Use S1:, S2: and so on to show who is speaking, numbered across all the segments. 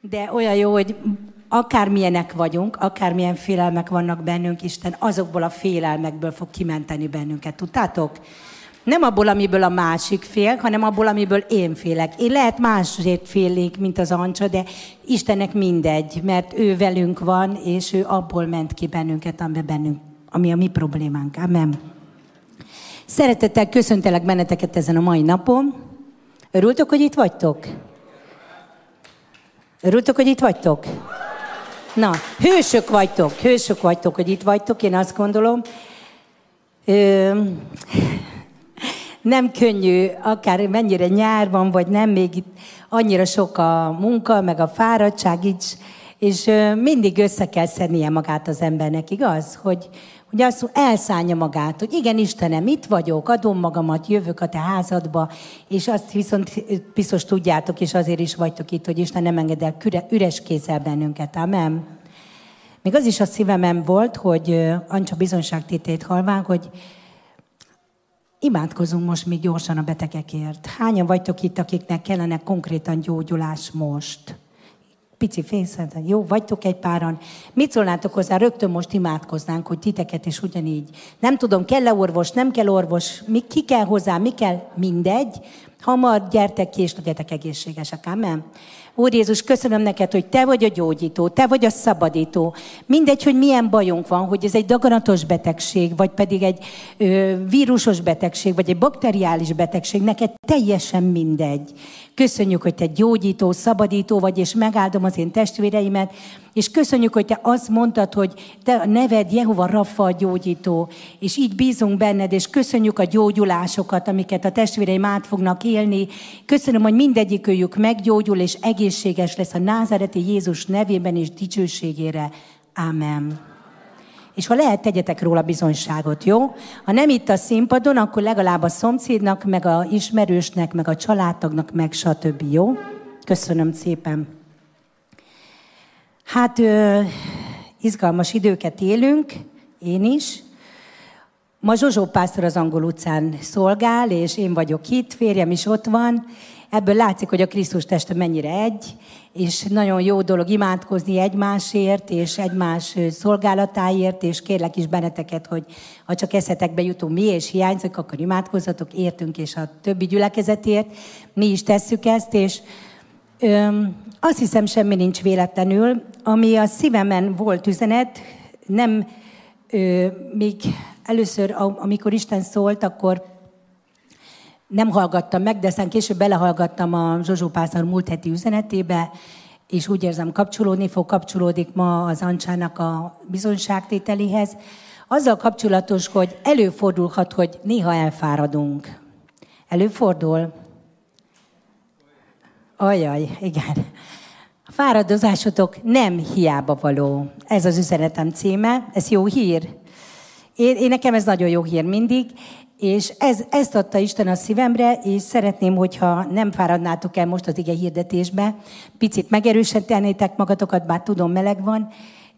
S1: de olyan jó, hogy akármilyenek vagyunk, akármilyen félelmek vannak bennünk, Isten azokból a félelmekből fog kimenteni bennünket. Tudtátok? Nem abból, amiből a másik fél, hanem abból, amiből én félek. Én lehet másért félénk, mint az Ancsa, de Istennek mindegy, mert ő velünk van, és ő abból ment ki bennünket, ami, bennünk, ami a mi problémánk. Amen. Szeretettel köszöntelek benneteket ezen a mai napon. Örültök, hogy itt vagytok? Örültök, hogy itt vagytok? Na, hősök vagytok, hősök vagytok, hogy itt vagytok, én azt gondolom. Ö, nem könnyű, akár mennyire nyár van, vagy nem, még itt annyira sok a munka, meg a fáradtság, így, és mindig össze kell szednie magát az embernek, igaz? Hogy, hogy azt elszánja magát, hogy igen, Istenem, itt vagyok, adom magamat, jövök a te házadba, és azt viszont biztos tudjátok, és azért is vagytok itt, hogy Isten nem enged el üres kézzel bennünket. Amen. Még az is a szívemem volt, hogy Ancsa bizonságtétét halván, hogy Imádkozunk most még gyorsan a betegekért. Hányan vagytok itt, akiknek kellene konkrétan gyógyulás most? Pici fényszenten, jó, vagytok egy páran. Mit szólnátok hozzá? Rögtön most imádkoznánk, hogy titeket is ugyanígy. Nem tudom, kell-e orvos, nem kell orvos, mi, ki kell hozzá, mi kell, mindegy. Hamar gyertek ki, és legyetek egészségesek. Amen. Úr Jézus, köszönöm neked, hogy te vagy a gyógyító, te vagy a szabadító. Mindegy, hogy milyen bajunk van, hogy ez egy daganatos betegség, vagy pedig egy ö, vírusos betegség, vagy egy bakteriális betegség, neked teljesen mindegy. Köszönjük, hogy te gyógyító, szabadító vagy, és megáldom az én testvéreimet, és köszönjük, hogy te azt mondtad, hogy te a neved Jehova Raffa a gyógyító, és így bízunk benned, és köszönjük a gyógyulásokat, amiket a testvéreim át fognak élni. Köszönöm, hogy mindegyikőjük meggyógyul, és egészséges lesz a názáreti Jézus nevében és dicsőségére. Amen. És ha lehet, tegyetek róla bizonyságot, jó? Ha nem itt a színpadon, akkor legalább a szomszédnak, meg a ismerősnek, meg a családtagnak, meg stb. Jó? Köszönöm szépen. Hát izgalmas időket élünk, én is. Ma Zsozsó pásztor az angol utcán szolgál, és én vagyok itt, férjem is ott van. Ebből látszik, hogy a Krisztus teste mennyire egy, és nagyon jó dolog imádkozni egymásért, és egymás szolgálatáért, és kérlek is benneteket, hogy ha csak eszetekbe jutunk mi, és hiányzik, akkor imádkozzatok értünk, és a többi gyülekezetért. Mi is tesszük ezt, és öm, azt hiszem, semmi nincs véletlenül. Ami a szívemen volt üzenet, nem még először, amikor Isten szólt, akkor nem hallgattam meg, de aztán később belehallgattam a Zsozsó Pásztor múlt heti üzenetébe, és úgy érzem kapcsolódni fog, kapcsolódik ma az Ancsának a bizonyságtételéhez. Azzal kapcsolatos, hogy előfordulhat, hogy néha elfáradunk. Előfordul? Ajaj, igen. A fáradozásotok nem hiába való. Ez az üzenetem címe. Ez jó hír? Én, én nekem ez nagyon jó hír mindig, és ez, ezt adta Isten a szívemre, és szeretném, hogyha nem fáradnátok el most az ige hirdetésbe, picit megerősítenétek magatokat, bár tudom, meleg van,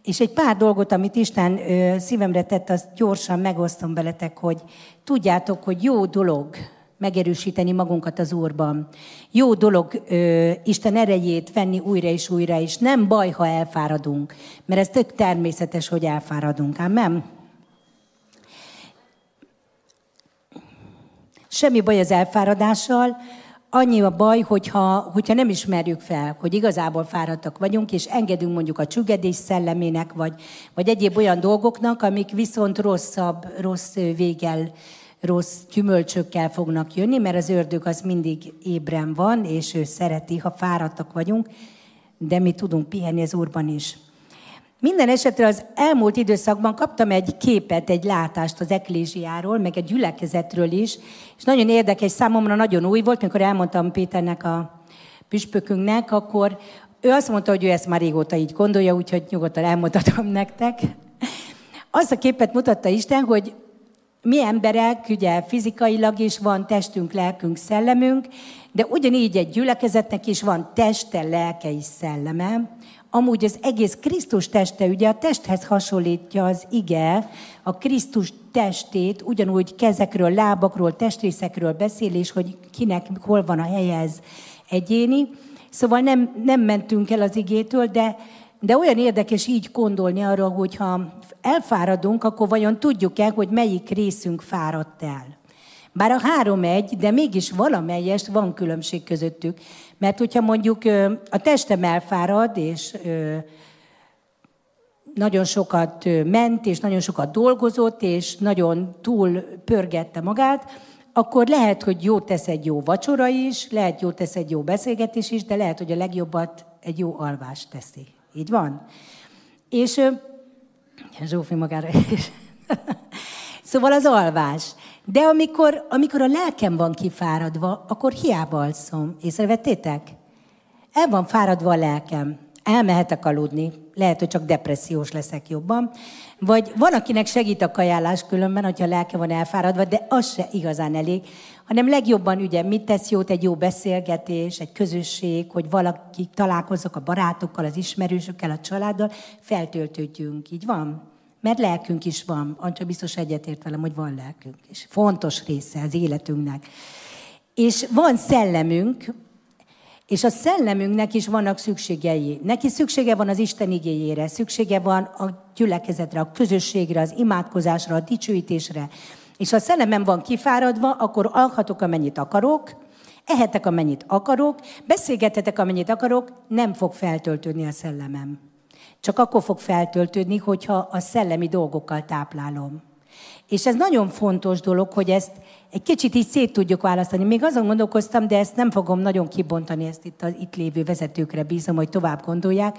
S1: és egy pár dolgot, amit Isten ö, szívemre tett, azt gyorsan megosztom veletek, hogy tudjátok, hogy jó dolog megerősíteni magunkat az Úrban. Jó dolog ö, Isten erejét venni újra és újra, és nem baj, ha elfáradunk, mert ez tök természetes, hogy elfáradunk. Amen? Semmi baj az elfáradással, annyi a baj, hogyha, hogyha nem ismerjük fel, hogy igazából fáradtak vagyunk, és engedünk mondjuk a csüggedés szellemének, vagy, vagy egyéb olyan dolgoknak, amik viszont rosszabb, rossz véggel, rossz gyümölcsökkel fognak jönni, mert az ördög az mindig ébren van, és ő szereti, ha fáradtak vagyunk, de mi tudunk pihenni az Úrban is. Minden esetre az elmúlt időszakban kaptam egy képet, egy látást az eklésiáról, meg egy gyülekezetről is, és nagyon érdekes, számomra nagyon új volt, mikor elmondtam Péternek a püspökünknek, akkor ő azt mondta, hogy ő ezt már régóta így gondolja, úgyhogy nyugodtan elmondhatom nektek. Azt a képet mutatta Isten, hogy mi emberek, ugye fizikailag is van testünk, lelkünk, szellemünk, de ugyanígy egy gyülekezetnek is van teste, lelke és szelleme, Amúgy az egész Krisztus teste, ugye a testhez hasonlítja az ige, a Krisztus testét, ugyanúgy kezekről, lábakról, testrészekről beszél, és hogy kinek hol van a helye, ez egyéni. Szóval nem, nem mentünk el az igétől, de, de olyan érdekes így gondolni arra, hogy ha elfáradunk, akkor vajon tudjuk-e, hogy melyik részünk fáradt el. Bár a három egy, de mégis valamelyest van különbség közöttük. Mert hogyha mondjuk a testem elfárad, és nagyon sokat ment, és nagyon sokat dolgozott, és nagyon túl pörgette magát, akkor lehet, hogy jó tesz egy jó vacsora is, lehet jó tesz egy jó beszélgetés is, de lehet, hogy a legjobbat egy jó alvás teszi. Így van? És Zsófi magára is. szóval az alvás. De amikor, amikor a lelkem van kifáradva, akkor hiába alszom. Észrevettétek? El van fáradva a lelkem. Elmehetek aludni. Lehet, hogy csak depressziós leszek jobban. Vagy van, akinek segít a kajálás különben, hogyha a lelke van elfáradva, de az se igazán elég, hanem legjobban ugye mit tesz jót egy jó beszélgetés, egy közösség, hogy valaki találkozzak a barátokkal, az ismerősökkel, a családdal, feltöltődjünk. Így van? Mert lelkünk is van. Ancsa biztos egyetért velem, hogy van lelkünk. És fontos része az életünknek. És van szellemünk, és a szellemünknek is vannak szükségei. Neki szüksége van az Isten igényére, szüksége van a gyülekezetre, a közösségre, az imádkozásra, a dicsőítésre. És ha a szellemem van kifáradva, akkor alhatok, amennyit akarok, ehetek, amennyit akarok, beszélgethetek, amennyit akarok, nem fog feltöltődni a szellemem. Csak akkor fog feltöltődni, hogyha a szellemi dolgokkal táplálom. És ez nagyon fontos dolog, hogy ezt egy kicsit így szét tudjuk választani. Még azon gondolkoztam, de ezt nem fogom nagyon kibontani, ezt itt az itt lévő vezetőkre bízom, hogy tovább gondolják,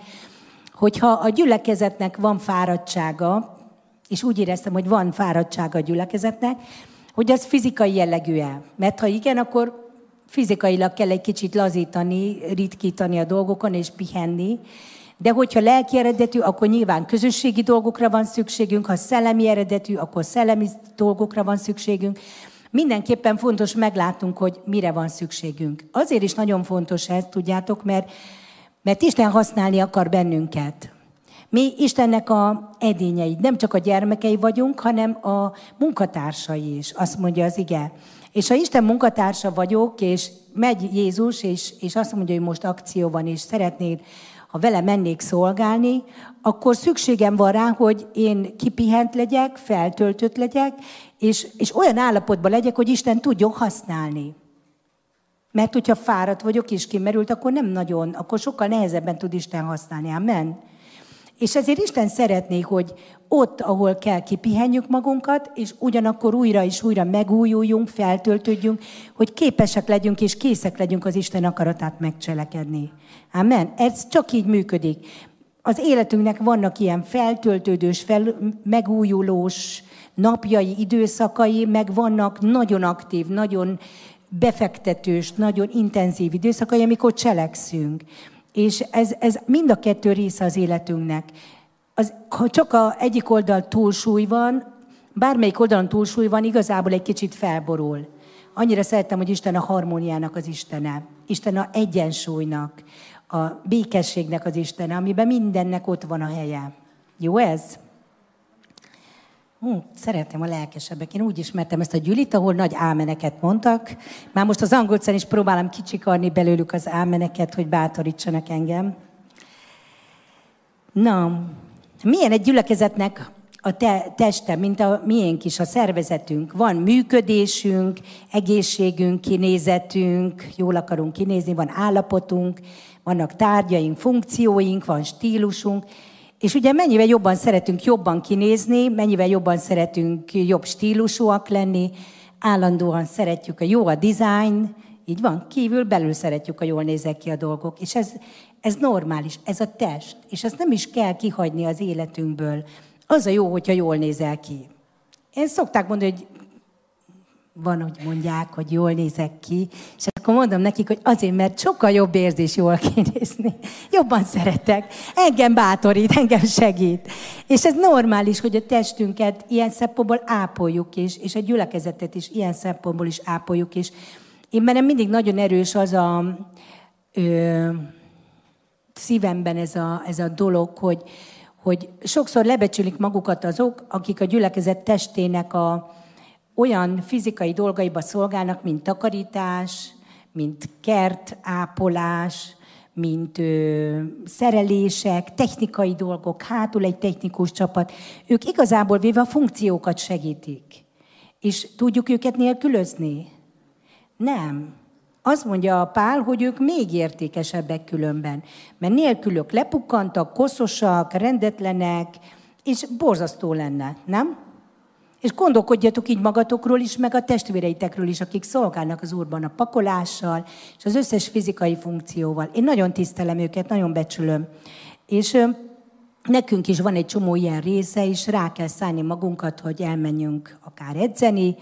S1: hogyha a gyülekezetnek van fáradtsága, és úgy éreztem, hogy van fáradtsága a gyülekezetnek, hogy az fizikai jellegű-e. Mert ha igen, akkor fizikailag kell egy kicsit lazítani, ritkítani a dolgokon és pihenni, de hogyha lelki eredetű, akkor nyilván közösségi dolgokra van szükségünk, ha szellemi eredetű, akkor szellemi dolgokra van szükségünk. Mindenképpen fontos meglátunk, hogy mire van szükségünk. Azért is nagyon fontos ez, tudjátok, mert, mert Isten használni akar bennünket. Mi Istennek a edényei, nem csak a gyermekei vagyunk, hanem a munkatársai is, azt mondja az ige. És ha Isten munkatársa vagyok, és megy Jézus, és, és azt mondja, hogy most akció van, és szeretnél ha vele mennék szolgálni, akkor szükségem van rá, hogy én kipihent legyek, feltöltött legyek, és, és olyan állapotban legyek, hogy Isten tudjon használni. Mert hogyha fáradt vagyok és kimerült, akkor nem nagyon, akkor sokkal nehezebben tud Isten használni. Amen. És ezért Isten szeretné, hogy ott, ahol kell, kipihenjük magunkat, és ugyanakkor újra és újra megújuljunk, feltöltődjünk, hogy képesek legyünk és készek legyünk az Isten akaratát megcselekedni. Amen. Ez csak így működik. Az életünknek vannak ilyen feltöltődős, fel, megújulós napjai, időszakai, meg vannak nagyon aktív, nagyon befektetős, nagyon intenzív időszakai, amikor cselekszünk. És ez, ez mind a kettő része az életünknek. Az, ha csak a egyik oldal túlsúly van, bármelyik oldalon túlsúly van, igazából egy kicsit felborul. Annyira szerettem, hogy Isten a harmóniának az Istene. Isten a egyensúlynak, a békességnek az Istene, amiben mindennek ott van a helye. Jó ez? Hú, szeretem a lelkesebbek. Én úgy ismertem ezt a gyűlit, ahol nagy ámeneket mondtak. Már most az angolcán is próbálom kicsikarni belőlük az ámeneket, hogy bátorítsanak engem. Na, milyen egy gyülekezetnek a te, teste, mint a miénk is, a szervezetünk. Van működésünk, egészségünk, kinézetünk, jól akarunk kinézni, van állapotunk, vannak tárgyaink, funkcióink, van stílusunk, és ugye mennyivel jobban szeretünk jobban kinézni, mennyivel jobban szeretünk jobb stílusúak lenni, állandóan szeretjük a jó a design, így van, kívül, belül szeretjük, a jól nézek ki a dolgok. És ez, ez normális, ez a test. És ezt nem is kell kihagyni az életünkből. Az a jó, hogyha jól nézel ki. Én szokták mondani, hogy van, hogy mondják, hogy jól nézek ki, és akkor mondom nekik, hogy azért, mert sokkal jobb érzés jól kinézni. Jobban szeretek. Engem bátorít, engem segít. És ez normális, hogy a testünket ilyen szempontból ápoljuk, és, és a gyülekezetet is ilyen szempontból is ápoljuk, és én bennem mindig nagyon erős az a ö, szívemben ez a, ez a dolog, hogy, hogy sokszor lebecsülik magukat azok, akik a gyülekezet testének a, olyan fizikai dolgaiba szolgálnak, mint takarítás, mint kert, ápolás, mint ö, szerelések, technikai dolgok, hátul egy technikus csapat. Ők igazából véve a funkciókat segítik. És tudjuk őket nélkülözni? Nem. Azt mondja a Pál, hogy ők még értékesebbek különben. Mert nélkülök lepukkantak, koszosak, rendetlenek, és borzasztó lenne, nem? És gondolkodjatok így magatokról is, meg a testvéreitekről is, akik szolgálnak az Úrban a pakolással, és az összes fizikai funkcióval. Én nagyon tisztelem őket, nagyon becsülöm. És nekünk is van egy csomó ilyen része, és rá kell szállni magunkat, hogy elmenjünk akár edzeni,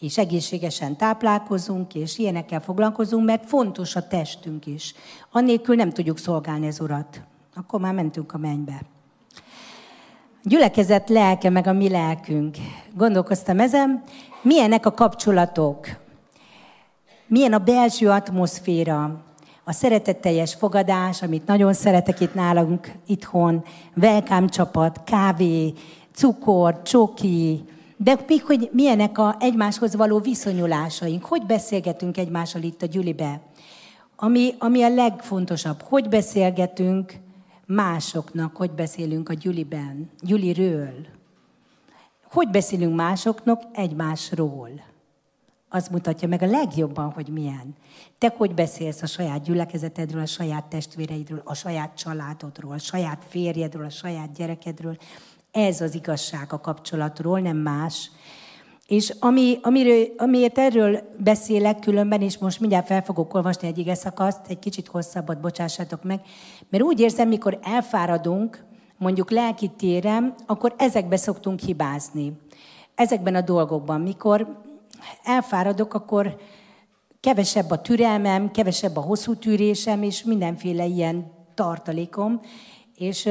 S1: és egészségesen táplálkozunk, és ilyenekkel foglalkozunk, mert fontos a testünk is. Annélkül nem tudjuk szolgálni az Urat. Akkor már mentünk a mennybe. Gyülekezet lelke, meg a mi lelkünk. Gondolkoztam ezen, milyenek a kapcsolatok, milyen a belső atmoszféra, a szeretetteljes fogadás, amit nagyon szeretek itt nálunk itthon, welcome csapat, kávé, cukor, csoki, de még hogy milyenek a egymáshoz való viszonyulásaink, hogy beszélgetünk egymással itt a gyülibe. Ami, ami a legfontosabb, hogy beszélgetünk másoknak, hogy beszélünk a gyüliben, gyüliről. Hogy beszélünk másoknak egymásról. Az mutatja meg a legjobban, hogy milyen. Te hogy beszélsz a saját gyülekezetedről, a saját testvéreidről, a saját családodról, a saját férjedről, a saját gyerekedről. Ez az igazság a kapcsolatról, nem más. És ami, amiről, amiért erről beszélek különben, és most mindjárt fel fogok olvasni egy ige szakaszt, egy kicsit hosszabbat, bocsássátok meg, mert úgy érzem, mikor elfáradunk, mondjuk lelki téren, akkor ezekbe szoktunk hibázni. Ezekben a dolgokban. Mikor elfáradok, akkor kevesebb a türelmem, kevesebb a hosszú tűrésem, és mindenféle ilyen tartalékom. És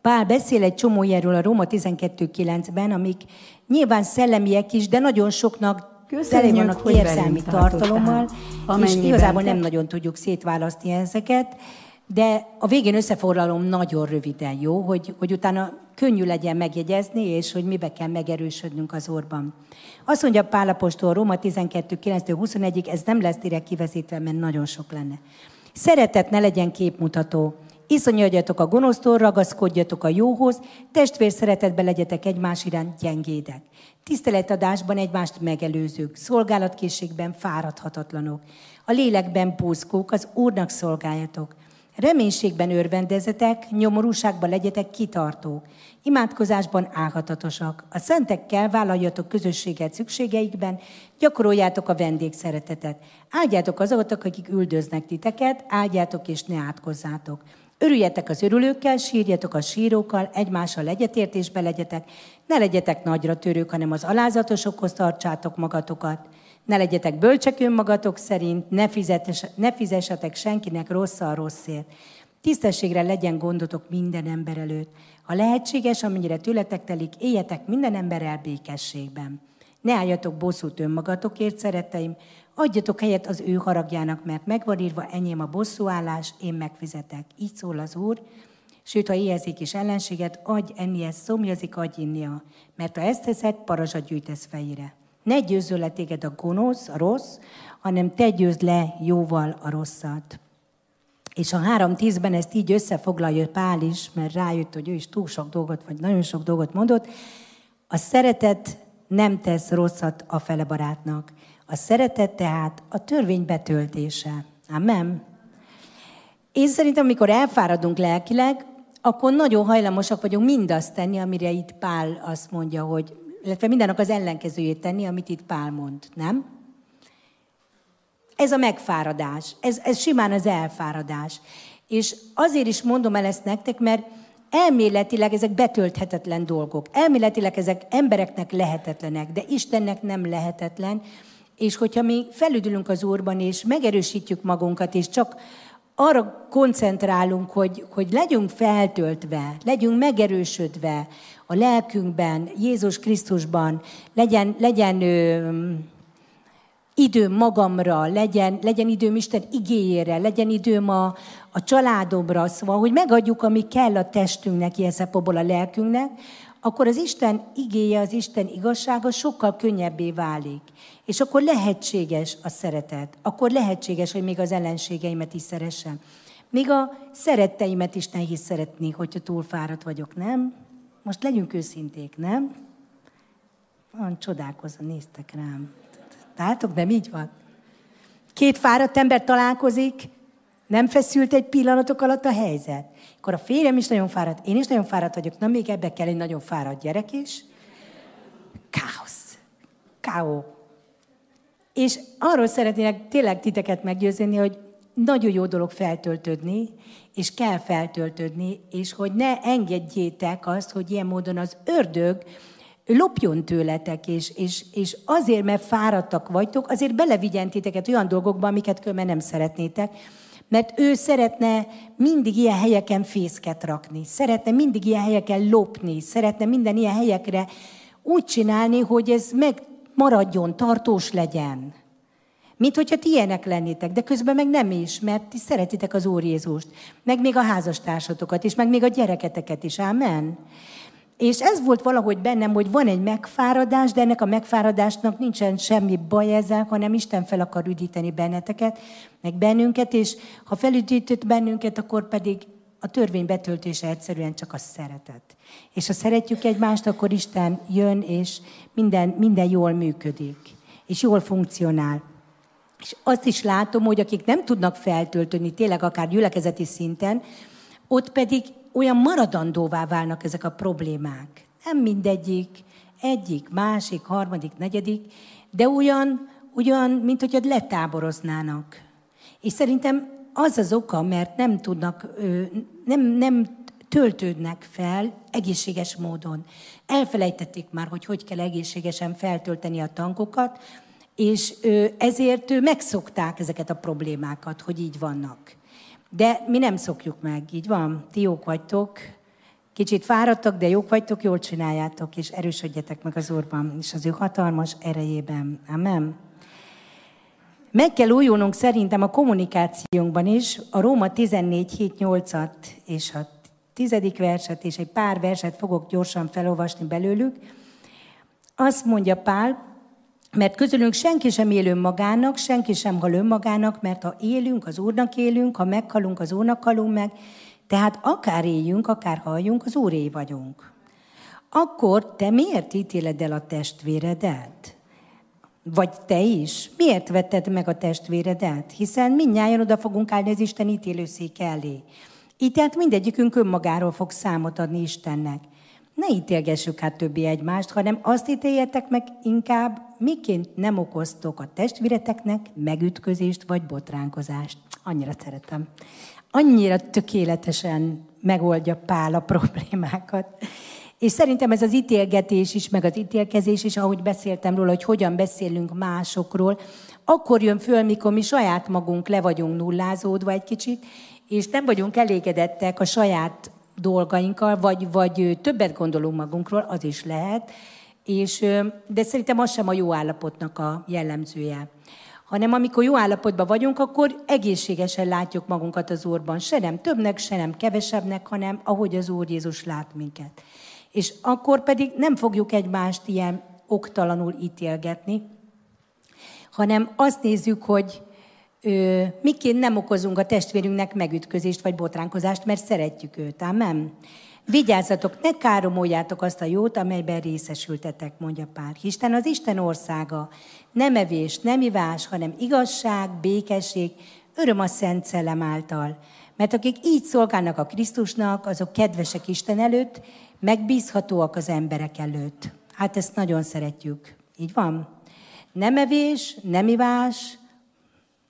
S1: Pál beszél egy csomó ilyenről a Róma 12.9-ben, amik nyilván szellemiek is, de nagyon soknak tele vannak érzelmi tartalommal, és igazából nem nagyon tudjuk szétválasztani ezeket, de a végén összefoglalom nagyon röviden, jó, hogy, hogy utána könnyű legyen megjegyezni, és hogy mibe kell megerősödnünk az orban. Azt mondja Pálapostól Róma 12.9-21-ig, ez nem lesz direkt kivezítve, mert nagyon sok lenne. Szeretet ne legyen képmutató, Iszonyodjatok a gonosztól, ragaszkodjatok a jóhoz, testvér szeretetbe legyetek egymás iránt gyengédek. Tiszteletadásban egymást megelőzők, szolgálatkészségben fáradhatatlanok. A lélekben búzkók, az Úrnak szolgáljatok. Reménységben örvendezetek, nyomorúságban legyetek kitartók. Imádkozásban álhatatosak. A szentekkel vállaljatok közösséget szükségeikben, gyakoroljátok a vendégszeretetet. Áldjátok azokat, akik üldöznek titeket, áldjátok és ne átkozzátok. Örüljetek az örülőkkel, sírjatok a sírókkal, egymással egyetértésbe legyetek, ne legyetek nagyra törők, hanem az alázatosokhoz tartsátok magatokat. Ne legyetek bölcsek önmagatok szerint, ne, fizetes, ne fizessetek senkinek rosszal rosszért. Tisztességre legyen gondotok minden ember előtt. Ha lehetséges, amennyire tőletek telik, éljetek minden emberrel békességben. Ne álljatok bosszút önmagatokért, szeretteim, Adjatok helyet az ő haragjának, mert megvan írva, enyém a bosszúállás, én megfizetek. Így szól az Úr. Sőt, ha éhezik is ellenséget, adj enni ezt, szomjazik, adj innia. Mert ha ezt teszed, parazsat gyűjtesz fejére. Ne győzzön le téged a gonosz, a rossz, hanem te győzd le jóval a rosszat. És a három tízben ezt így összefoglalja Pál is, mert rájött, hogy ő is túl sok dolgot, vagy nagyon sok dolgot mondott. A szeretet nem tesz rosszat a fele barátnak. A szeretet tehát a törvény betöltése. Amen. Én szerintem, amikor elfáradunk lelkileg, akkor nagyon hajlamosak vagyunk mindazt tenni, amire itt Pál azt mondja, hogy, illetve mindennek az ellenkezőjét tenni, amit itt Pál mond, nem? Ez a megfáradás, ez, ez simán az elfáradás. És azért is mondom el ezt nektek, mert elméletileg ezek betölthetetlen dolgok. Elméletileg ezek embereknek lehetetlenek, de Istennek nem lehetetlen, és hogyha mi felüdülünk az Úrban, és megerősítjük magunkat, és csak arra koncentrálunk, hogy, hogy legyünk feltöltve, legyünk megerősödve a lelkünkben, Jézus Krisztusban, legyen, legyen ö, időm magamra, legyen, legyen időm Isten igéjére, legyen időm a, a családomra, szóval, hogy megadjuk, ami kell a testünknek, ilyen a lelkünknek, akkor az Isten igéje, az Isten igazsága sokkal könnyebbé válik. És akkor lehetséges a szeretet. Akkor lehetséges, hogy még az ellenségeimet is szeressem. Még a szeretteimet is nehéz szeretni, hogyha túlfáradt vagyok, nem? Most legyünk őszinték, nem? Van csodálkozva, néztek rám. Látok, nem így van. Két fáradt ember találkozik, nem feszült egy pillanatok alatt a helyzet. Akkor a férjem is nagyon fáradt, én is nagyon fáradt vagyok, na még ebbe kell egy nagyon fáradt gyerek is. Káosz. Káó. És arról szeretnék tényleg titeket meggyőzni, hogy nagyon jó dolog feltöltödni, és kell feltöltödni, és hogy ne engedjétek azt, hogy ilyen módon az ördög lopjon tőletek, és, és, és azért, mert fáradtak vagytok, azért belevigyen titeket olyan dolgokba, amiket különben nem szeretnétek, mert ő szeretne mindig ilyen helyeken fészket rakni, szeretne mindig ilyen helyeken lopni, szeretne minden ilyen helyekre úgy csinálni, hogy ez megmaradjon, tartós legyen. Mint hogyha ti ilyenek lennétek, de közben meg nem is, mert ti szeretitek az Úr Jézust, meg még a házastársatokat is, meg még a gyereketeket is, ámen. És ez volt valahogy bennem, hogy van egy megfáradás, de ennek a megfáradásnak nincsen semmi baj ezzel, hanem Isten fel akar üdíteni benneteket, meg bennünket, és ha felüdített bennünket, akkor pedig a törvény betöltése egyszerűen csak a szeretet. És ha szeretjük egymást, akkor Isten jön, és minden, minden jól működik, és jól funkcionál. És azt is látom, hogy akik nem tudnak feltölteni, tényleg akár gyülekezeti szinten, ott pedig olyan maradandóvá válnak ezek a problémák. Nem mindegyik, egyik, másik, harmadik, negyedik, de olyan, olyan mint hogy letáboroznának. És szerintem az az oka, mert nem tudnak, nem, nem töltődnek fel egészséges módon. Elfelejtették már, hogy hogy kell egészségesen feltölteni a tankokat, és ezért megszokták ezeket a problémákat, hogy így vannak. De mi nem szokjuk meg, így van, ti jók vagytok, kicsit fáradtak, de jók vagytok, jól csináljátok, és erősödjetek meg az Úrban, és az ő hatalmas erejében. Amen. Meg kell újulnunk szerintem a kommunikációnkban is, a Róma 14, 7, 8-at és a tizedik verset és egy pár verset fogok gyorsan felolvasni belőlük. Azt mondja Pál, mert közülünk senki sem él önmagának, senki sem hal önmagának, mert ha élünk, az Úrnak élünk, ha meghalunk, az Úrnak halunk meg, tehát akár éljünk, akár halljunk, az Úré vagyunk. Akkor te miért ítéled el a testvéredet? Vagy te is? Miért vetted meg a testvéredet? Hiszen mindnyáján oda fogunk állni az Isten ítélőszék elé. Így tehát mindegyikünk önmagáról fog számot adni Istennek ne ítélgessük hát többi egymást, hanem azt ítéljetek meg inkább, miként nem okoztok a testvéreteknek megütközést vagy botránkozást. Annyira szeretem. Annyira tökéletesen megoldja Pál a problémákat. És szerintem ez az ítélgetés is, meg az ítélkezés is, ahogy beszéltem róla, hogy hogyan beszélünk másokról, akkor jön föl, mikor mi saját magunk le vagyunk nullázódva egy kicsit, és nem vagyunk elégedettek a saját dolgainkkal, vagy, vagy többet gondolunk magunkról, az is lehet, és, de szerintem az sem a jó állapotnak a jellemzője. Hanem amikor jó állapotban vagyunk, akkor egészségesen látjuk magunkat az Úrban. Se nem többnek, se nem kevesebbnek, hanem ahogy az Úr Jézus lát minket. És akkor pedig nem fogjuk egymást ilyen oktalanul ítélgetni, hanem azt nézzük, hogy ö, miként nem okozunk a testvérünknek megütközést vagy botránkozást, mert szeretjük őt. Amen. Vigyázzatok, ne káromoljátok azt a jót, amelyben részesültetek, mondja Pár. Isten az Isten országa. Nem evés, nem ivás, hanem igazság, békesség, öröm a Szent Szellem által. Mert akik így szolgálnak a Krisztusnak, azok kedvesek Isten előtt, megbízhatóak az emberek előtt. Hát ezt nagyon szeretjük. Így van? Nem evés, nem ivás,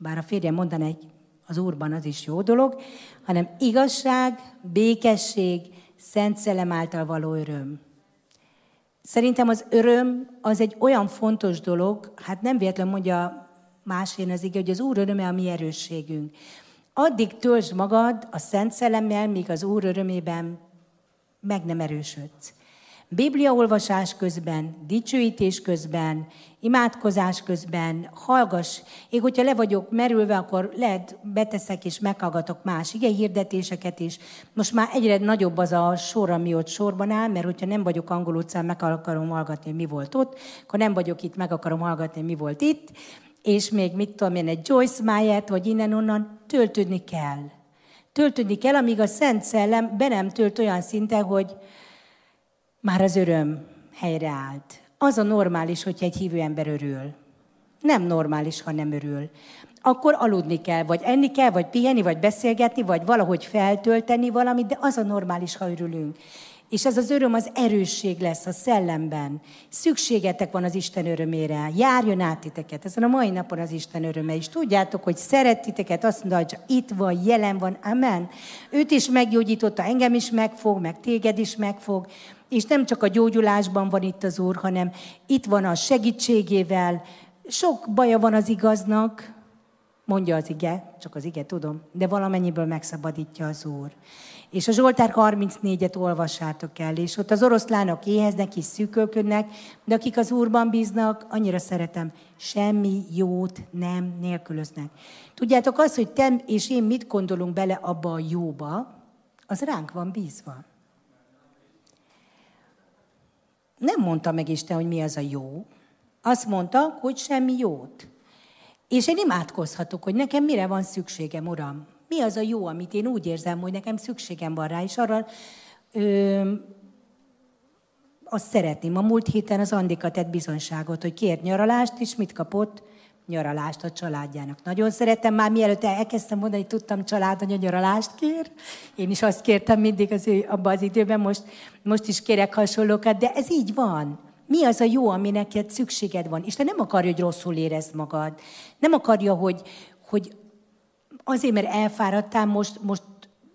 S1: bár a férjem mondaná, egy az Úrban az is jó dolog, hanem igazság, békesség, szent szellem által való öröm. Szerintem az öröm az egy olyan fontos dolog, hát nem véletlen mondja másén az ige, hogy az Úr öröme a mi erősségünk. Addig töltsd magad a Szent Szellemmel, míg az Úr örömében meg nem erősödsz. Bibliaolvasás közben, dicsőítés közben, imádkozás közben, hallgass. Én, hogyha le vagyok merülve, akkor lehet beteszek és meghallgatok más ige hirdetéseket is. Most már egyre nagyobb az a sor, ami ott sorban áll, mert hogyha nem vagyok angol utcán, meg akarom hallgatni, mi volt ott, akkor nem vagyok itt, meg akarom hallgatni, mi volt itt, és még mit tudom én, egy Joyce Meyer-t, vagy innen-onnan töltődni kell. Töltődni kell, amíg a Szent Szellem be nem tölt olyan szinten, hogy már az öröm helyreállt. Az a normális, hogyha egy hívő ember örül. Nem normális, ha nem örül. Akkor aludni kell, vagy enni kell, vagy pihenni, vagy beszélgetni, vagy valahogy feltölteni valamit, de az a normális, ha örülünk. És ez az öröm az erősség lesz a szellemben. Szükségetek van az Isten örömére. Járjon át titeket. Ezen a mai napon az Isten öröme is. Tudjátok, hogy szeret titeket, azt mondja, hogy itt van, jelen van, amen. Őt is meggyógyította, engem is megfog, meg téged is megfog. És nem csak a gyógyulásban van itt az Úr, hanem itt van a segítségével. Sok baja van az igaznak, mondja az ige, csak az ige tudom, de valamennyiből megszabadítja az Úr. És a Zsoltár 34-et olvassátok el, és ott az oroszlánok éheznek és szűkölködnek, de akik az Úrban bíznak, annyira szeretem, semmi jót nem nélkülöznek. Tudjátok azt, hogy te és én mit gondolunk bele abba a jóba, az ránk van bízva. Nem mondta meg Isten, hogy mi az a jó. Azt mondta, hogy semmi jót. És én imádkozhatok, hogy nekem mire van szükségem, Uram. Mi az a jó, amit én úgy érzem, hogy nekem szükségem van rá, és arra ö, azt szeretném. A múlt héten az Andika tett bizonyságot, hogy kért nyaralást, és mit kapott? Nyaralást a családjának. Nagyon szeretem, már mielőtt elkezdtem mondani, tudtam család, hogy a nyaralást kér. Én is azt kértem mindig az ő, abban az időben, most, most is kérek hasonlókat, de ez így van. Mi az a jó, ami neked szükséged van? Isten nem akarja, hogy rosszul érezd magad. Nem akarja, hogy, hogy azért, mert elfáradtál, most, most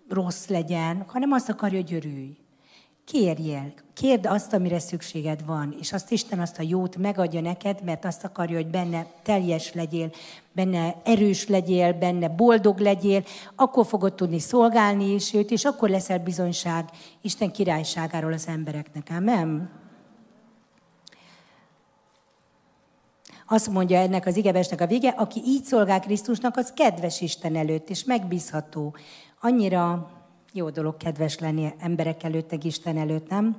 S1: rossz legyen, hanem azt akarja, hogy örülj. Kérjél, kérd azt, amire szükséged van, és azt Isten azt a jót megadja neked, mert azt akarja, hogy benne teljes legyél, benne erős legyél, benne boldog legyél, akkor fogod tudni szolgálni is őt, és akkor leszel bizonyság Isten királyságáról az embereknek. Amen. Azt mondja ennek az igevesnek a vége, aki így szolgál Krisztusnak, az kedves Isten előtt, és megbízható. Annyira jó dolog kedves lenni emberek előtt, Isten előtt, nem?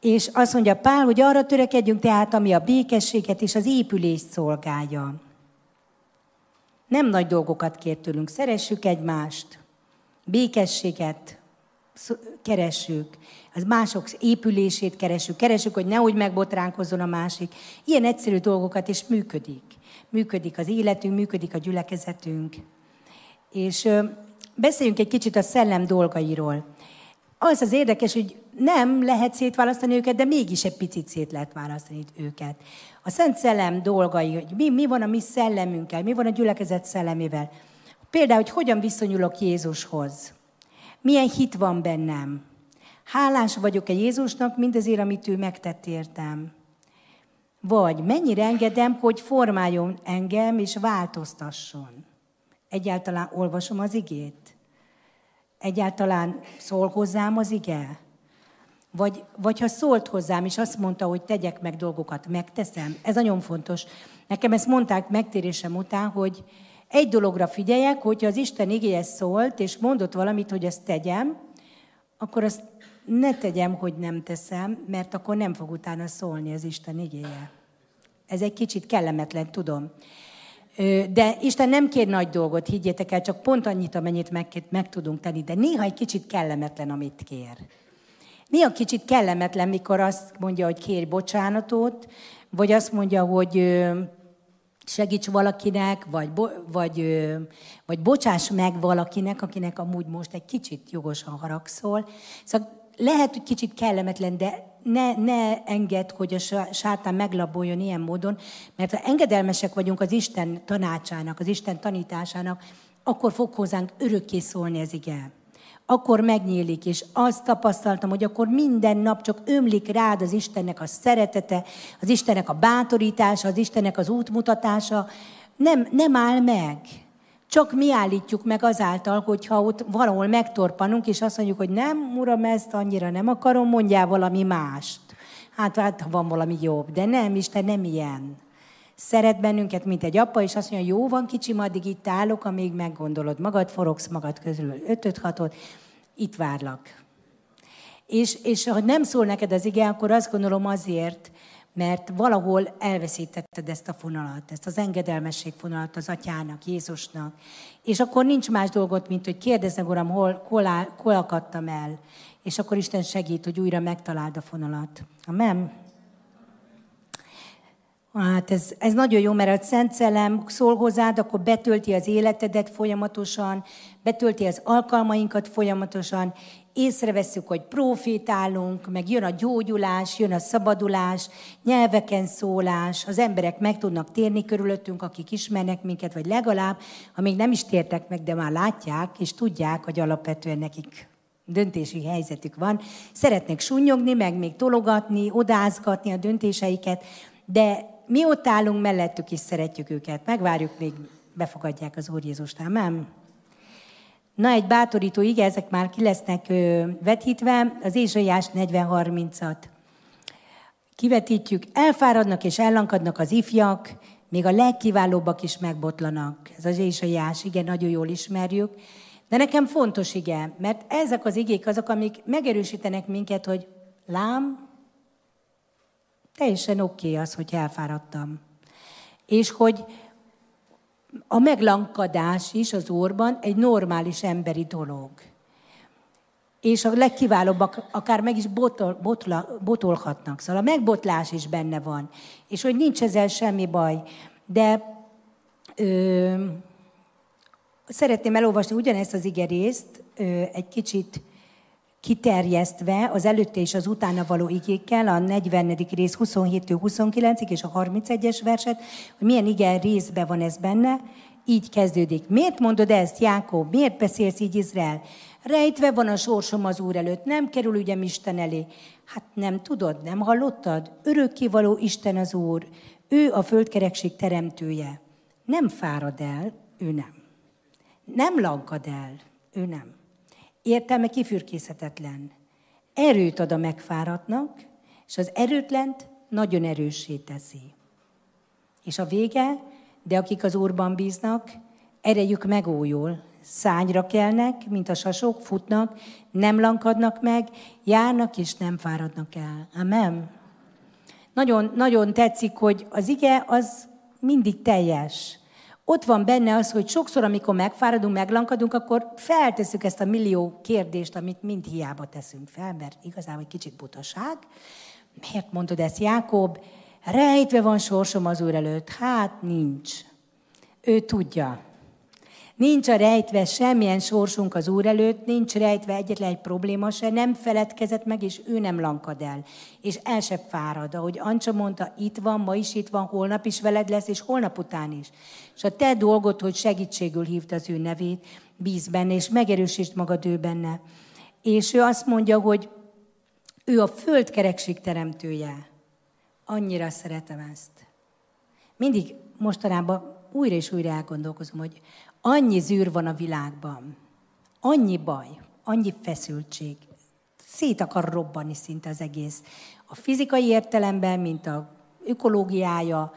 S1: És azt mondja Pál, hogy arra törekedjünk tehát, ami a békességet és az épülést szolgálja. Nem nagy dolgokat kér tőlünk, szeressük egymást, békességet keressük, az mások épülését keresünk, keresünk, hogy nehogy megbotránkozzon a másik. Ilyen egyszerű dolgokat, és működik. Működik az életünk, működik a gyülekezetünk. És beszéljünk egy kicsit a szellem dolgairól. Az az érdekes, hogy nem lehet szétválasztani őket, de mégis egy picit szét lehet választani őket. A Szent Szellem dolgai, hogy mi, mi van a mi szellemünkkel, mi van a gyülekezet szellemével. Például, hogy hogyan viszonyulok Jézushoz. Milyen hit van bennem. Hálás vagyok-e Jézusnak mindezért, amit ő megtett értem? Vagy mennyire engedem, hogy formáljon engem és változtasson? Egyáltalán olvasom az igét? Egyáltalán szól hozzám az ige? Vagy, vagy ha szólt hozzám, és azt mondta, hogy tegyek meg dolgokat, megteszem. Ez nagyon fontos. Nekem ezt mondták megtérésem után, hogy egy dologra figyeljek, hogyha az Isten igéje szólt, és mondott valamit, hogy ezt tegyem, akkor azt ne tegyem, hogy nem teszem, mert akkor nem fog utána szólni az Isten igéje. Ez egy kicsit kellemetlen, tudom. De Isten nem kér nagy dolgot, higgyétek el, csak pont annyit, amennyit meg, meg tudunk tenni, de néha egy kicsit kellemetlen, amit kér. Néha kicsit kellemetlen, mikor azt mondja, hogy kérj bocsánatot, vagy azt mondja, hogy segíts valakinek, vagy, vagy, vagy bocsáss meg valakinek, akinek amúgy most egy kicsit jogosan haragszol. Szóval lehet, hogy kicsit kellemetlen, de ne, ne enged, hogy a sátán meglaboljon ilyen módon, mert ha engedelmesek vagyunk az Isten tanácsának, az Isten tanításának, akkor fog hozzánk örökké szólni ez ige. Akkor megnyílik, és azt tapasztaltam, hogy akkor minden nap csak ömlik rád az Istennek a szeretete, az Istennek a bátorítása, az Istennek az útmutatása. Nem, nem áll meg. csak mi állítjuk meg azáltal, hogyha ott valahol megtorpanunk, és azt mondjuk, hogy nem, uram, ezt annyira nem akarom, mondjál valami mást. Hát, hát van valami jobb. De nem, Isten nem ilyen. Szeret bennünket, mint egy apa, és azt mondja, jó van kicsim, addig itt állok, amíg meggondolod magad, forogsz magad közül ötöt, hatot, itt várlak. És, és ha nem szól neked az ige, akkor azt gondolom azért, mert valahol elveszítetted ezt a fonalat, ezt az engedelmesség fonalat az atyának, Jézusnak. És akkor nincs más dolgot, mint hogy kérdezz meg, Uram, hol, hol, áll, hol akadtam el. És akkor Isten segít, hogy újra megtaláld a fonalat. Amen. Hát ez, ez nagyon jó, mert a Szent Szellem szól hozzád, akkor betölti az életedet folyamatosan, betölti az alkalmainkat folyamatosan, észreveszünk, hogy profétálunk, meg jön a gyógyulás, jön a szabadulás, nyelveken szólás, az emberek meg tudnak térni körülöttünk, akik ismernek minket, vagy legalább, amíg nem is tértek meg, de már látják, és tudják, hogy alapvetően nekik döntési helyzetük van. Szeretnek sunyogni, meg még tologatni, odázgatni a döntéseiket, de mi ott állunk mellettük, és szeretjük őket. Megvárjuk, még befogadják az Úr Jézust. Nem? Na, egy bátorító ige, ezek már ki lesznek vetítve, az Ézsaiás 40.30-at. Kivetítjük, elfáradnak és ellankadnak az ifjak, még a legkiválóbbak is megbotlanak. Ez az Ézsaiás, igen, nagyon jól ismerjük. De nekem fontos ige, mert ezek az igék azok, amik megerősítenek minket, hogy lám, teljesen oké okay az, hogy elfáradtam. És hogy a meglankadás is az orban egy normális emberi dolog. És a legkiválóbbak akár meg is botol, botla, botolhatnak. Szóval a megbotlás is benne van. És hogy nincs ezzel semmi baj. De ö, szeretném elolvasni ugyanezt az igerészt, ö, egy kicsit kiterjesztve az előtte és az utána való igékkel, a 40. rész 27-29-ig és a 31-es verset, hogy milyen igen részben van ez benne, így kezdődik. Miért mondod ezt, Jákob? Miért beszélsz így, Izrael? Rejtve van a sorsom az Úr előtt, nem kerül ügyem Isten elé. Hát nem tudod, nem hallottad? Örökkivaló Isten az Úr, ő a földkerekség teremtője. Nem fárad el, ő nem. Nem lankad el, ő nem értelme kifürkészhetetlen. Erőt ad a megfáradtnak, és az erőtlent nagyon erőssé teszi. És a vége, de akik az Úrban bíznak, erejük megújul, szányra kelnek, mint a sasok, futnak, nem lankadnak meg, járnak és nem fáradnak el. Amen. Nagyon, nagyon tetszik, hogy az ige az mindig teljes. Ott van benne az, hogy sokszor, amikor megfáradunk, meglankadunk, akkor feltesszük ezt a millió kérdést, amit mind hiába teszünk fel, mert igazából egy kicsit butaság. Miért mondod ezt, Jákob? Rejtve van sorsom az Úr előtt. Hát nincs. Ő tudja. Nincs a rejtve semmilyen sorsunk az Úr előtt, nincs rejtve egyetlen egy probléma se, nem feledkezett meg, és ő nem lankad el. És el se fárad. Ahogy Ancsa mondta, itt van, ma is itt van, holnap is veled lesz, és holnap után is. És a te dolgod, hogy segítségül hívd az ő nevét, bíz benne, és megerősítsd magad ő benne. És ő azt mondja, hogy ő a földkerekség teremtője. Annyira szeretem ezt. Mindig mostanában újra és újra elgondolkozom, hogy annyi zűr van a világban, annyi baj, annyi feszültség, szét akar robbanni szinte az egész. A fizikai értelemben, mint a ökológiája,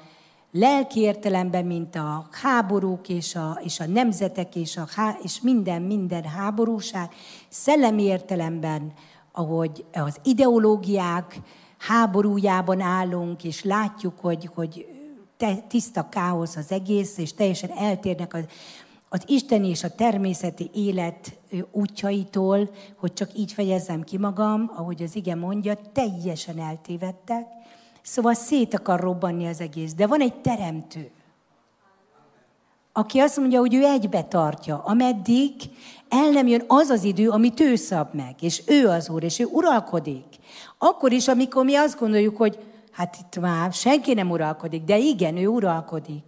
S1: lelki értelemben, mint a háborúk és a, és a nemzetek és, a, és minden, minden háborúság, szellemi értelemben, ahogy az ideológiák háborújában állunk, és látjuk, hogy, hogy tiszta káosz az egész, és teljesen eltérnek az, az isteni és a természeti élet útjaitól, hogy csak így fejezzem ki magam, ahogy az ige mondja, teljesen eltévedtek. Szóval szét akar robbanni az egész. De van egy teremtő, aki azt mondja, hogy ő egybe tartja, ameddig el nem jön az az idő, amit ő szab meg, és ő az Úr, és ő uralkodik. Akkor is, amikor mi azt gondoljuk, hogy hát itt már senki nem uralkodik, de igen, ő uralkodik.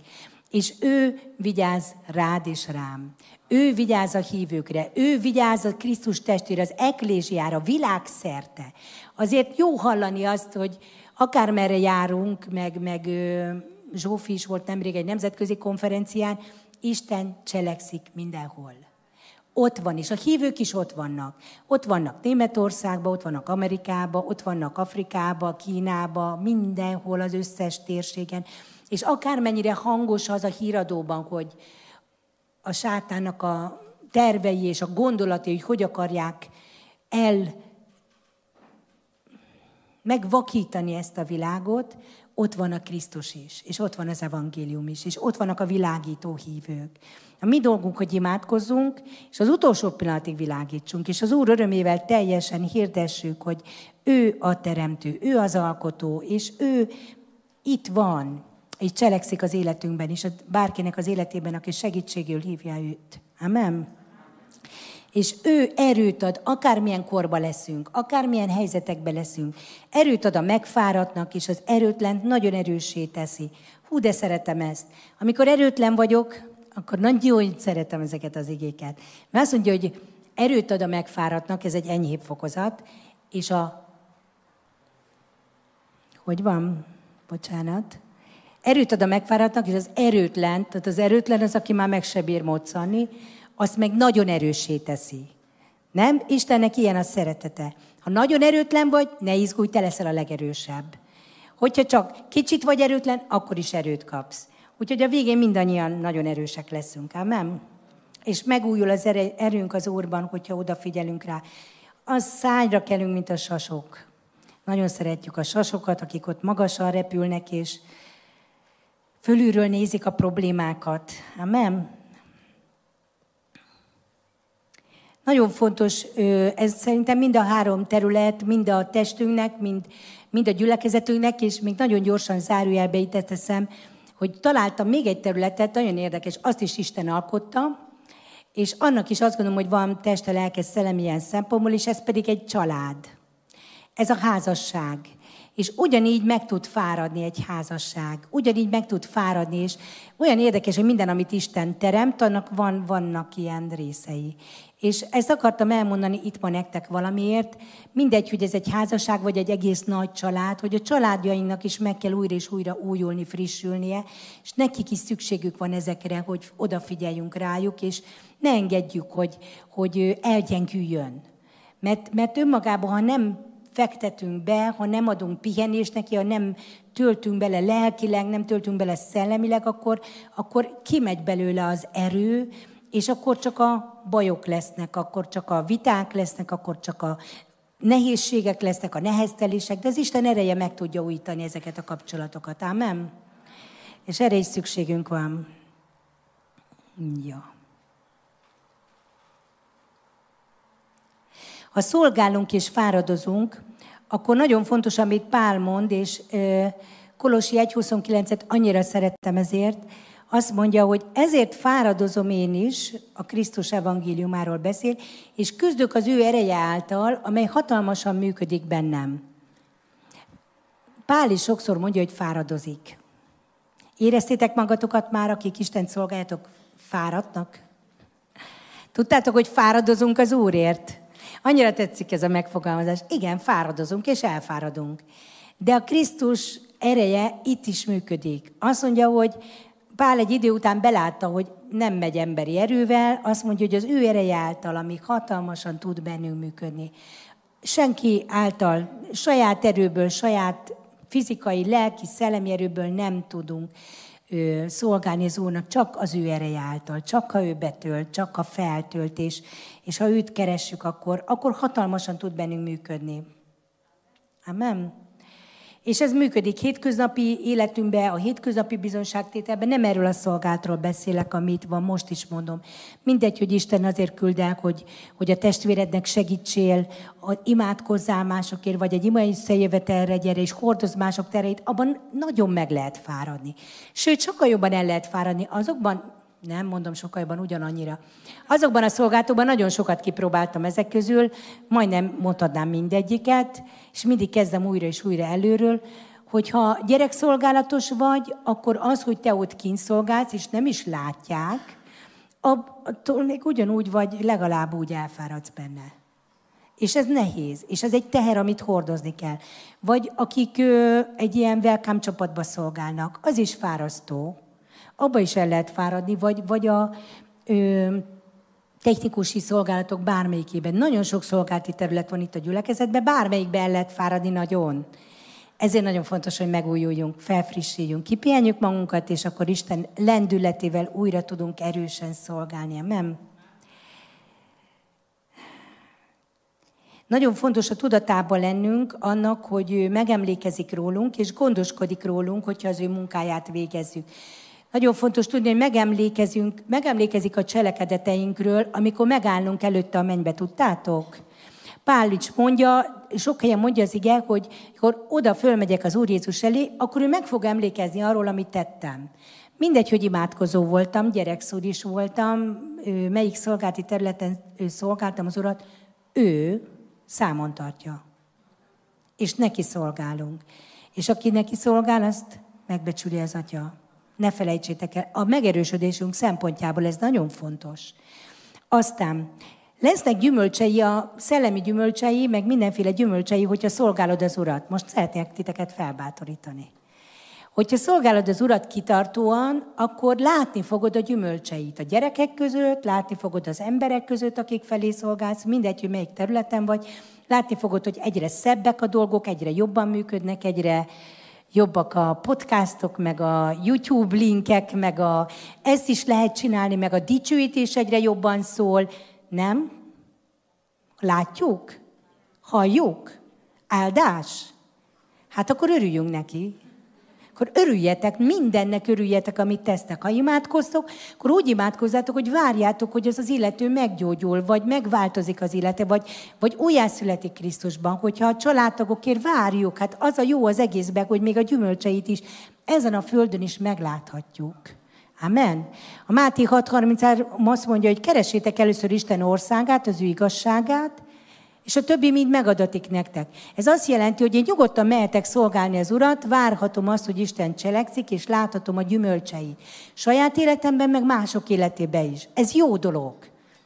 S1: És ő vigyáz rád és rám. Ő vigyáz a hívőkre, ő vigyáz a Krisztus testére, az eklésiára, világszerte. Azért jó hallani azt, hogy akármerre járunk, meg, meg Zsófi is volt nemrég egy nemzetközi konferencián, Isten cselekszik mindenhol. Ott van, és a hívők is ott vannak. Ott vannak Németországban, ott vannak Amerikában, ott vannak Afrikában, Kínában, mindenhol az összes térségen. És akármennyire hangos az a híradóban, hogy a sátának a tervei és a gondolatai, hogy hogy akarják el megvakítani ezt a világot, ott van a Krisztus is, és ott van az evangélium is, és ott vannak a világító hívők. A mi dolgunk, hogy imádkozzunk, és az utolsó pillanatig világítsunk, és az Úr örömével teljesen hirdessük, hogy ő a teremtő, ő az alkotó, és ő itt van, és cselekszik az életünkben, és bárkinek az életében, aki segítségül hívja őt. Amen. És ő erőt ad, akármilyen korba leszünk, akármilyen helyzetekbe leszünk. Erőt ad a megfáradtnak, és az erőtlen nagyon erőssé teszi. Hú, de szeretem ezt. Amikor erőtlen vagyok, akkor nagyon szeretem ezeket az igéket. Mert azt mondja, hogy erőt ad a megfáradtnak, ez egy enyhébb fokozat, és a... Hogy van? Bocsánat. Erőt ad a megfáradtnak, és az erőtlen, tehát az erőtlen az, aki már meg se bír moccani, azt meg nagyon erőssé teszi. Nem? Istennek ilyen a szeretete. Ha nagyon erőtlen vagy, ne izgulj, te leszel a legerősebb. Hogyha csak kicsit vagy erőtlen, akkor is erőt kapsz. Úgyhogy a végén mindannyian nagyon erősek leszünk. Amen? És megújul az erőnk az Úrban, hogyha odafigyelünk rá. Az szányra kelünk, mint a sasok. Nagyon szeretjük a sasokat, akik ott magasan repülnek, és fölülről nézik a problémákat. Amen? Nagyon fontos, ez szerintem mind a három terület, mind a testünknek, mind, mind a gyülekezetünknek, és még nagyon gyorsan zárójelbe itt teszem, hogy találtam még egy területet, nagyon érdekes, azt is Isten alkotta, és annak is azt gondolom, hogy van teste, lelke, szellem ilyen szempontból, és ez pedig egy család. Ez a házasság. És ugyanígy meg tud fáradni egy házasság. Ugyanígy meg tud fáradni, és olyan érdekes, hogy minden, amit Isten teremt, annak van, vannak ilyen részei. És ezt akartam elmondani itt ma nektek valamiért. Mindegy, hogy ez egy házasság, vagy egy egész nagy család, hogy a családjainknak is meg kell újra és újra újulni, frissülnie, és nekik is szükségük van ezekre, hogy odafigyeljünk rájuk, és ne engedjük, hogy, hogy elgyengüljön. Mert, mert önmagában, ha nem fektetünk be, ha nem adunk pihenést neki, ha nem töltünk bele lelkileg, nem töltünk bele szellemileg, akkor, akkor kimegy belőle az erő, és akkor csak a bajok lesznek, akkor csak a viták lesznek, akkor csak a nehézségek lesznek, a neheztelések, de az Isten ereje meg tudja újítani ezeket a kapcsolatokat. Ámen? És erre is szükségünk van. Ja. Ha szolgálunk és fáradozunk, akkor nagyon fontos, amit Pál mond, és Kolosi 1.29-et annyira szerettem ezért, azt mondja, hogy ezért fáradozom én is, a Krisztus evangéliumáról beszél, és küzdök az ő ereje által, amely hatalmasan működik bennem. Pál is sokszor mondja, hogy fáradozik. Éreztétek magatokat már, akik Isten szolgáljátok, fáradnak? Tudtátok, hogy fáradozunk az Úrért? Annyira tetszik ez a megfogalmazás. Igen, fáradozunk és elfáradunk. De a Krisztus ereje itt is működik. Azt mondja, hogy Pál egy idő után belátta, hogy nem megy emberi erővel, azt mondja, hogy az ő ereje által, ami hatalmasan tud bennünk működni. Senki által, saját erőből, saját fizikai, lelki, szellemi erőből nem tudunk szolgálni az Úrnak, csak az ő ereje által, csak ha ő betölt, csak a feltöltés, és ha őt keressük, akkor, akkor hatalmasan tud bennünk működni. Amen. És ez működik hétköznapi életünkben, a hétköznapi bizonságtételben. Nem erről a szolgáltról beszélek, amit van, most is mondom. Mindegy, hogy Isten azért küld el, hogy, hogy a testvérednek segítsél, imádkozzál másokért, vagy egy ima összejövetelre gyere, és hordoz mások tereit, abban nagyon meg lehet fáradni. Sőt, sokkal jobban el lehet fáradni azokban, nem mondom sokkal jobban, ugyanannyira. Azokban a szolgáltóban nagyon sokat kipróbáltam ezek közül, majdnem mondhatnám mindegyiket, és mindig kezdem újra és újra előről, hogyha gyerekszolgálatos vagy, akkor az, hogy te ott kint szolgálsz, és nem is látják, attól még ugyanúgy vagy, legalább úgy elfáradsz benne. És ez nehéz, és ez egy teher, amit hordozni kell. Vagy akik ö, egy ilyen welcome csapatba szolgálnak, az is fárasztó, abba is el lehet fáradni, vagy, vagy a ö, technikusi szolgálatok bármelyikében. Nagyon sok szolgálati terület van itt a gyülekezetben, bármelyikben el lehet fáradni nagyon. Ezért nagyon fontos, hogy megújuljunk, felfrissüljünk, kipihenjük magunkat, és akkor Isten lendületével újra tudunk erősen szolgálni. Nem? Nagyon fontos a tudatában lennünk annak, hogy ő megemlékezik rólunk, és gondoskodik rólunk, hogyha az ő munkáját végezzük. Nagyon fontos tudni, hogy megemlékezünk, megemlékezik a cselekedeteinkről, amikor megállunk előtte a mennybe, tudtátok? Pálics mondja, sok helyen mondja az ige, hogy amikor oda fölmegyek az Úr Jézus elé, akkor ő meg fog emlékezni arról, amit tettem. Mindegy, hogy imádkozó voltam, gyerekszúr is voltam, melyik szolgálti területen szolgáltam az Urat, ő számon tartja. És neki szolgálunk. És aki neki szolgál, azt megbecsüli az Atya. Ne felejtsétek el, a megerősödésünk szempontjából ez nagyon fontos. Aztán lesznek gyümölcsei, a szellemi gyümölcsei, meg mindenféle gyümölcsei, hogyha szolgálod az Urat. Most szeretnék titeket felbátorítani. Hogyha szolgálod az Urat kitartóan, akkor látni fogod a gyümölcseit. A gyerekek között, látni fogod az emberek között, akik felé szolgálsz, mindegy, hogy melyik területen vagy. Látni fogod, hogy egyre szebbek a dolgok, egyre jobban működnek, egyre jobbak a podcastok, meg a YouTube linkek, meg a, ezt is lehet csinálni, meg a dicsőítés egyre jobban szól. Nem? Látjuk? Halljuk? Áldás? Hát akkor örüljünk neki akkor örüljetek, mindennek örüljetek, amit tesztek. Ha imádkoztok, akkor úgy imádkozzátok, hogy várjátok, hogy az az illető meggyógyul, vagy megváltozik az élete, vagy, vagy újjászületik Krisztusban. Hogyha a családtagokért várjuk, hát az a jó az egészben, hogy még a gyümölcseit is ezen a földön is megláthatjuk. Amen. A Máté 6.33 azt mondja, hogy keresétek először Isten országát, az ő igazságát, és a többi mind megadatik nektek. Ez azt jelenti, hogy én nyugodtan mehetek szolgálni az Urat, várhatom azt, hogy Isten cselekszik, és láthatom a gyümölcseit. Saját életemben, meg mások életében is. Ez jó dolog.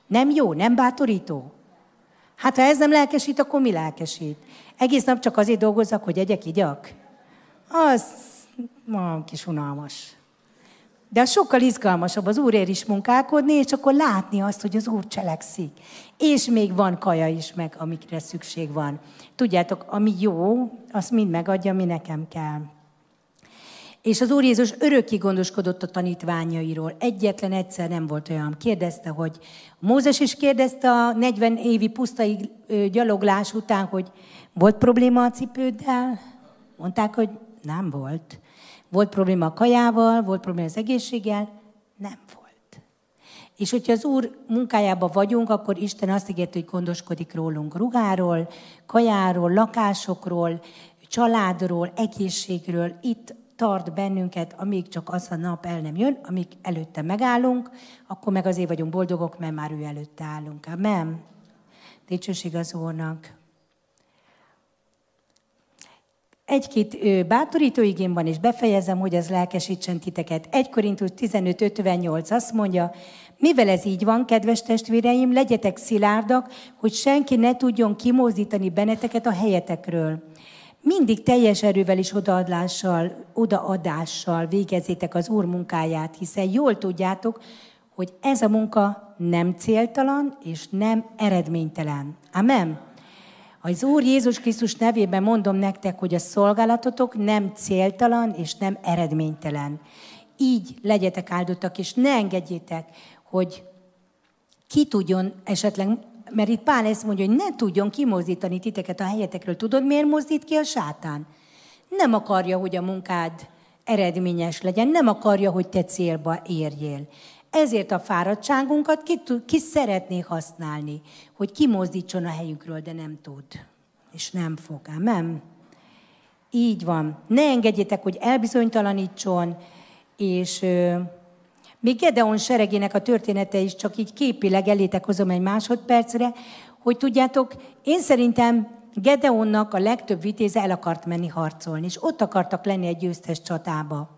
S1: Nem jó, nem bátorító. Hát ha ez nem lelkesít, akkor mi lelkesít? Egész nap csak azért dolgozzak, hogy egyek, igyak? Az ma kis unalmas. De sokkal izgalmasabb az Úrért is munkálkodni, és akkor látni azt, hogy az Úr cselekszik. És még van kaja is meg, amikre szükség van. Tudjátok, ami jó, azt mind megadja, ami nekem kell. És az Úr Jézus örökké gondoskodott a tanítványairól. Egyetlen egyszer nem volt olyan. Kérdezte, hogy Mózes is kérdezte a 40 évi pusztai gyaloglás után, hogy volt probléma a cipőddel? Mondták, hogy nem volt. Volt probléma a kajával, volt probléma az egészséggel, nem volt. És hogyha az Úr munkájában vagyunk, akkor Isten azt ígérte, hogy gondoskodik rólunk ruháról, kajáról, lakásokról, családról, egészségről. Itt tart bennünket, amíg csak az a nap el nem jön, amíg előtte megállunk, akkor meg azért vagyunk boldogok, mert már ő előtte állunk. Amen. Dicsőség az Úrnak. Egy-két bátorító igén van, és befejezem, hogy ez lelkesítsen titeket. 1 Korintus 15.58 azt mondja, mivel ez így van, kedves testvéreim, legyetek szilárdak, hogy senki ne tudjon kimozdítani benneteket a helyetekről. Mindig teljes erővel és odaadással, odaadással végezzétek az Úr munkáját, hiszen jól tudjátok, hogy ez a munka nem céltalan és nem eredménytelen. Amen. Az Úr Jézus Krisztus nevében mondom nektek, hogy a szolgálatotok nem céltalan és nem eredménytelen. Így legyetek áldottak, és ne engedjétek, hogy ki tudjon esetleg, mert itt Pál ezt mondja, hogy ne tudjon kimozdítani titeket a helyetekről. Tudod, miért mozdít ki a sátán? Nem akarja, hogy a munkád eredményes legyen, nem akarja, hogy te célba érjél. Ezért a fáradtságunkat ki, ki szeretné használni, hogy kimozdítson a helyükről, de nem tud. És nem fog. Nem. Így van. Ne engedjétek, hogy elbizonytalanítson, és ö, még Gedeon seregének a története is csak így képileg elétek hozom egy másodpercre, hogy tudjátok, én szerintem Gedeonnak a legtöbb vitéze el akart menni harcolni, és ott akartak lenni egy győztes csatába.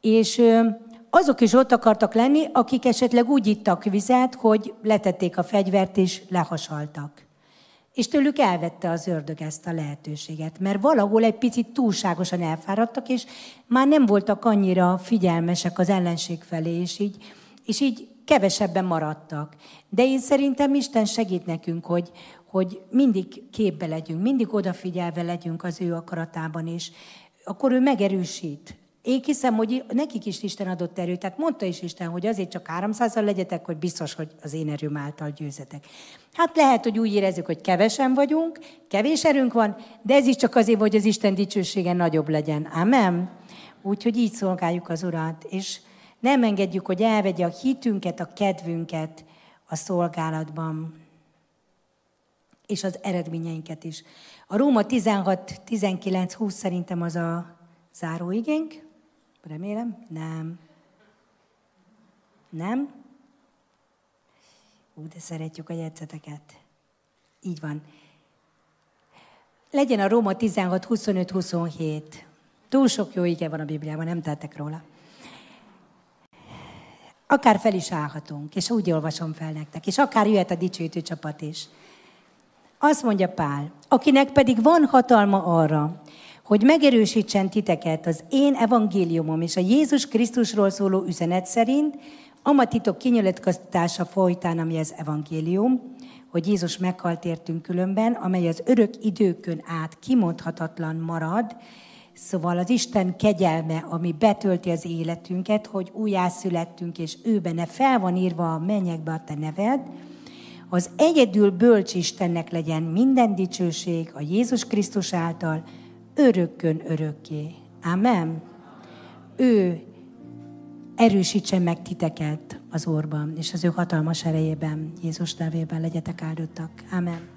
S1: És ö, azok is ott akartak lenni, akik esetleg úgy ittak vizet, hogy letették a fegyvert és lehasaltak. És tőlük elvette az ördög ezt a lehetőséget, mert valahol egy picit túlságosan elfáradtak, és már nem voltak annyira figyelmesek az ellenség felé, és így, és így kevesebben maradtak. De én szerintem Isten segít nekünk, hogy, hogy mindig képbe legyünk, mindig odafigyelve legyünk az ő akaratában, és akkor ő megerősít. Én hiszem, hogy nekik is Isten adott erőt. Tehát mondta is Isten, hogy azért csak 300-al legyetek, hogy biztos, hogy az én erőm által győzetek. Hát lehet, hogy úgy érezzük, hogy kevesen vagyunk, kevés erőnk van, de ez is csak azért, hogy az Isten dicsősége nagyobb legyen. Amen. Úgyhogy így szolgáljuk az Urat, és nem engedjük, hogy elvegye a hitünket, a kedvünket a szolgálatban, és az eredményeinket is. A Róma 16, 19, 20 szerintem az a záróigénk. Remélem? Nem. Nem? Ú, de szeretjük a jegyzeteket. Így van. Legyen a Róma 16, 25, 27. Túl sok jó ige van a Bibliában, nem tettek róla. Akár fel is állhatunk, és úgy olvasom fel nektek, és akár jöhet a dicsőítő csapat is. Azt mondja Pál, akinek pedig van hatalma arra, hogy megerősítsen titeket az én evangéliumom és a Jézus Krisztusról szóló üzenet szerint, amatitok kinyilatkoztatása folytán, ami az evangélium, hogy Jézus meghalt értünk különben, amely az örök időkön át kimondhatatlan marad, Szóval az Isten kegyelme, ami betölti az életünket, hogy újjászülettünk, és ő benne fel van írva a mennyekbe a te neved, az egyedül bölcs Istennek legyen minden dicsőség a Jézus Krisztus által, örökkön örökké. Amen. Ő erősítsen meg titeket az Orban, és az ő hatalmas erejében, Jézus nevében legyetek áldottak. Amen.